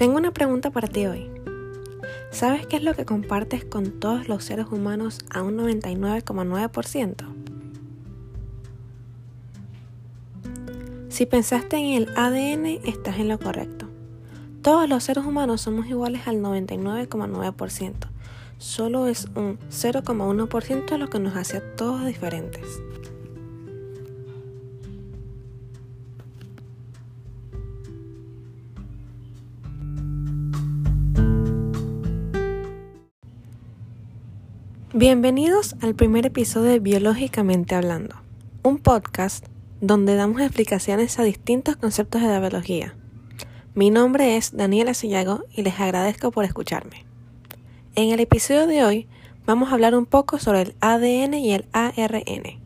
Tengo una pregunta para ti hoy. ¿Sabes qué es lo que compartes con todos los seres humanos a un 99,9%? Si pensaste en el ADN, estás en lo correcto. Todos los seres humanos somos iguales al 99,9%. Solo es un 0,1% lo que nos hace a todos diferentes. Bienvenidos al primer episodio de Biológicamente Hablando, un podcast donde damos explicaciones a distintos conceptos de la biología. Mi nombre es Daniela Sillago y les agradezco por escucharme. En el episodio de hoy vamos a hablar un poco sobre el ADN y el ARN.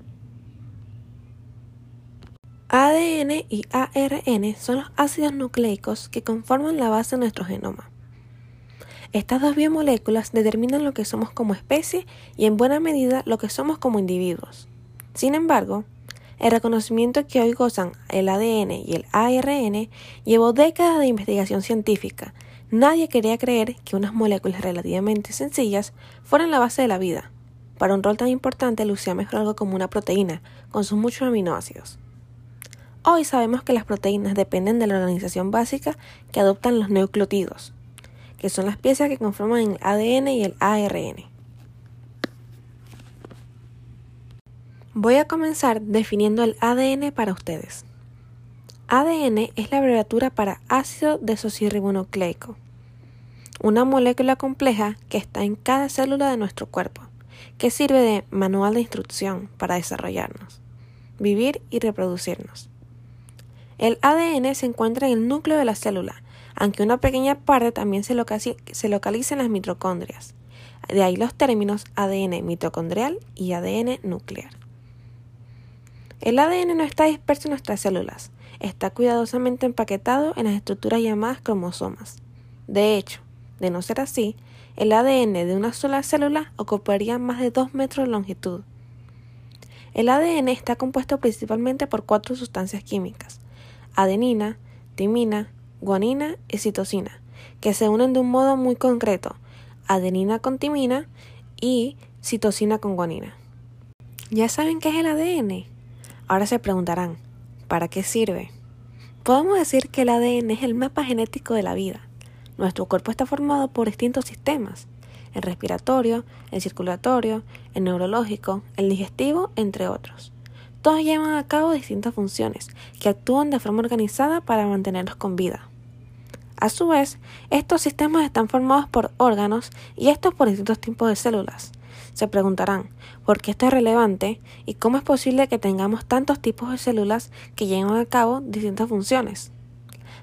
ADN y ARN son los ácidos nucleicos que conforman la base de nuestro genoma. Estas dos biomoléculas determinan lo que somos como especie y en buena medida lo que somos como individuos. Sin embargo, el reconocimiento que hoy gozan el ADN y el ARN llevó décadas de investigación científica. Nadie quería creer que unas moléculas relativamente sencillas fueran la base de la vida. Para un rol tan importante lucía mejor algo como una proteína, con sus muchos aminoácidos. Hoy sabemos que las proteínas dependen de la organización básica que adoptan los nucleótidos, que son las piezas que conforman el ADN y el ARN. Voy a comenzar definiendo el ADN para ustedes. ADN es la abreviatura para ácido desoxirribonucleico, una molécula compleja que está en cada célula de nuestro cuerpo, que sirve de manual de instrucción para desarrollarnos, vivir y reproducirnos. El ADN se encuentra en el núcleo de la célula aunque una pequeña parte también se localiza, en las mitocondrias. De ahí los términos ADN mitocondrial y ADN nuclear. El ADN no está disperso en nuestras células, está cuidadosamente empaquetado en las estructuras llamadas cromosomas. De hecho, de no ser así, el ADN de una sola célula ocuparía más de 2 metros de longitud. El ADN está compuesto principalmente por cuatro sustancias químicas, adenina, timina, guanina y citosina, que se unen de un modo muy concreto, adenina con timina y citosina con guanina. ¿Ya saben qué es el ADN? Ahora se preguntarán, ¿para qué sirve? Podemos decir que el ADN es el mapa genético de la vida. Nuestro cuerpo está formado por distintos sistemas, el respiratorio, el circulatorio, el neurológico, el digestivo, entre otros. Todos llevan a cabo distintas funciones que actúan de forma organizada para mantenernos con vida. A su vez, estos sistemas están formados por órganos y estos por distintos tipos de células. Se preguntarán, ¿por qué esto es relevante y cómo es posible que tengamos tantos tipos de células que llevan a cabo distintas funciones?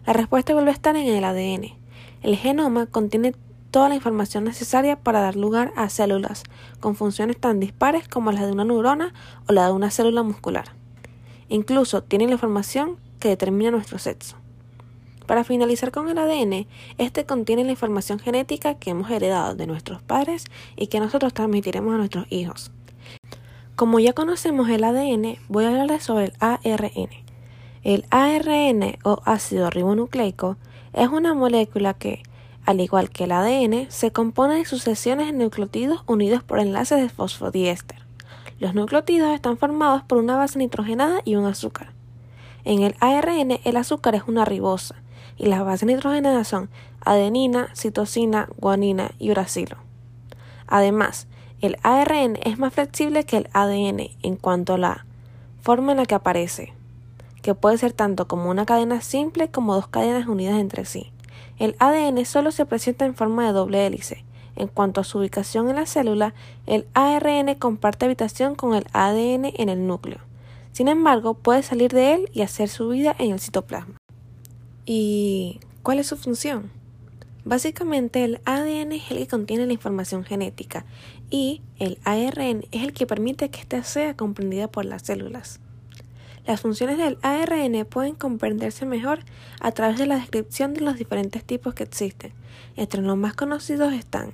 La respuesta vuelve a estar en el ADN. El genoma contiene toda la información necesaria para dar lugar a células con funciones tan dispares como las de una neurona o la de una célula muscular. Incluso tiene la información que determina nuestro sexo. Para finalizar con el ADN, este contiene la información genética que hemos heredado de nuestros padres y que nosotros transmitiremos a nuestros hijos. Como ya conocemos el ADN, voy a hablarles sobre el ARN. El ARN o ácido ribonucleico es una molécula que, al igual que el ADN, se compone de sucesiones de nucleótidos unidos por enlaces de fosfodiéster. Los nucleótidos están formados por una base nitrogenada y un azúcar. En el ARN el azúcar es una ribosa y las bases nitrogenadas son adenina, citosina, guanina y uracilo. Además, el ARN es más flexible que el ADN en cuanto a la forma en la que aparece, que puede ser tanto como una cadena simple como dos cadenas unidas entre sí. El ADN solo se presenta en forma de doble hélice. En cuanto a su ubicación en la célula, el ARN comparte habitación con el ADN en el núcleo. Sin embargo, puede salir de él y hacer su vida en el citoplasma. ¿Y cuál es su función? Básicamente el ADN es el que contiene la información genética y el ARN es el que permite que ésta sea comprendida por las células. Las funciones del ARN pueden comprenderse mejor a través de la descripción de los diferentes tipos que existen. Entre los más conocidos están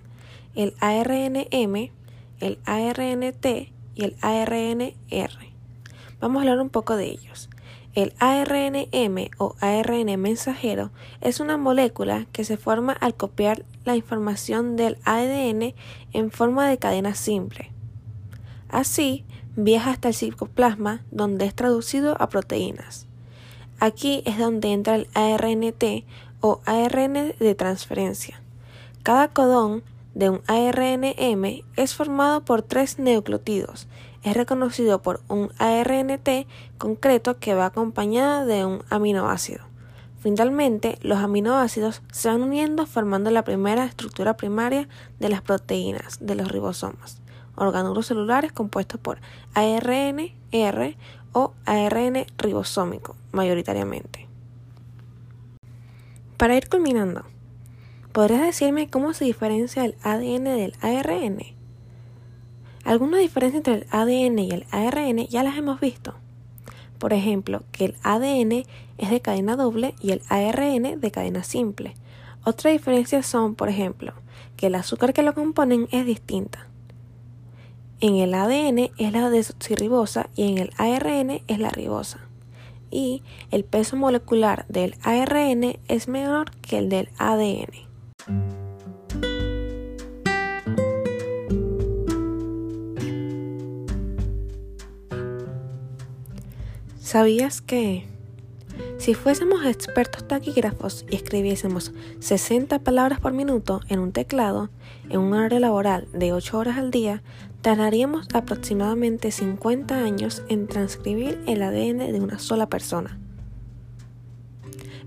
el ARNM, el ARNT y el ARNR. Vamos a hablar un poco de ellos. El ARNM o ARN mensajero es una molécula que se forma al copiar la información del ADN en forma de cadena simple. Así, viaja hasta el citoplasma donde es traducido a proteínas. Aquí es donde entra el ARNT o ARN de transferencia. Cada codón de un ARNM es formado por tres nucleótidos. Es reconocido por un ARNT concreto que va acompañado de un aminoácido. Finalmente, los aminoácidos se van uniendo formando la primera estructura primaria de las proteínas de los ribosomas, orgánulos celulares compuestos por ARN, R o ARN ribosómico, mayoritariamente. Para ir culminando, ¿podrías decirme cómo se diferencia el ADN del ARN? Algunas diferencias entre el ADN y el ARN ya las hemos visto. Por ejemplo, que el ADN es de cadena doble y el ARN de cadena simple. Otras diferencias son, por ejemplo, que el azúcar que lo componen es distinta. En el ADN es la desoxirribosa y en el ARN es la ribosa. Y el peso molecular del ARN es menor que el del ADN. ¿Sabías que si fuésemos expertos taquígrafos y escribiésemos 60 palabras por minuto en un teclado, en un horario laboral de 8 horas al día, tardaríamos aproximadamente 50 años en transcribir el ADN de una sola persona?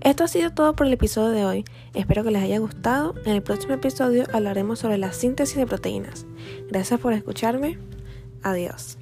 Esto ha sido todo por el episodio de hoy. Espero que les haya gustado. En el próximo episodio hablaremos sobre la síntesis de proteínas. Gracias por escucharme. Adiós.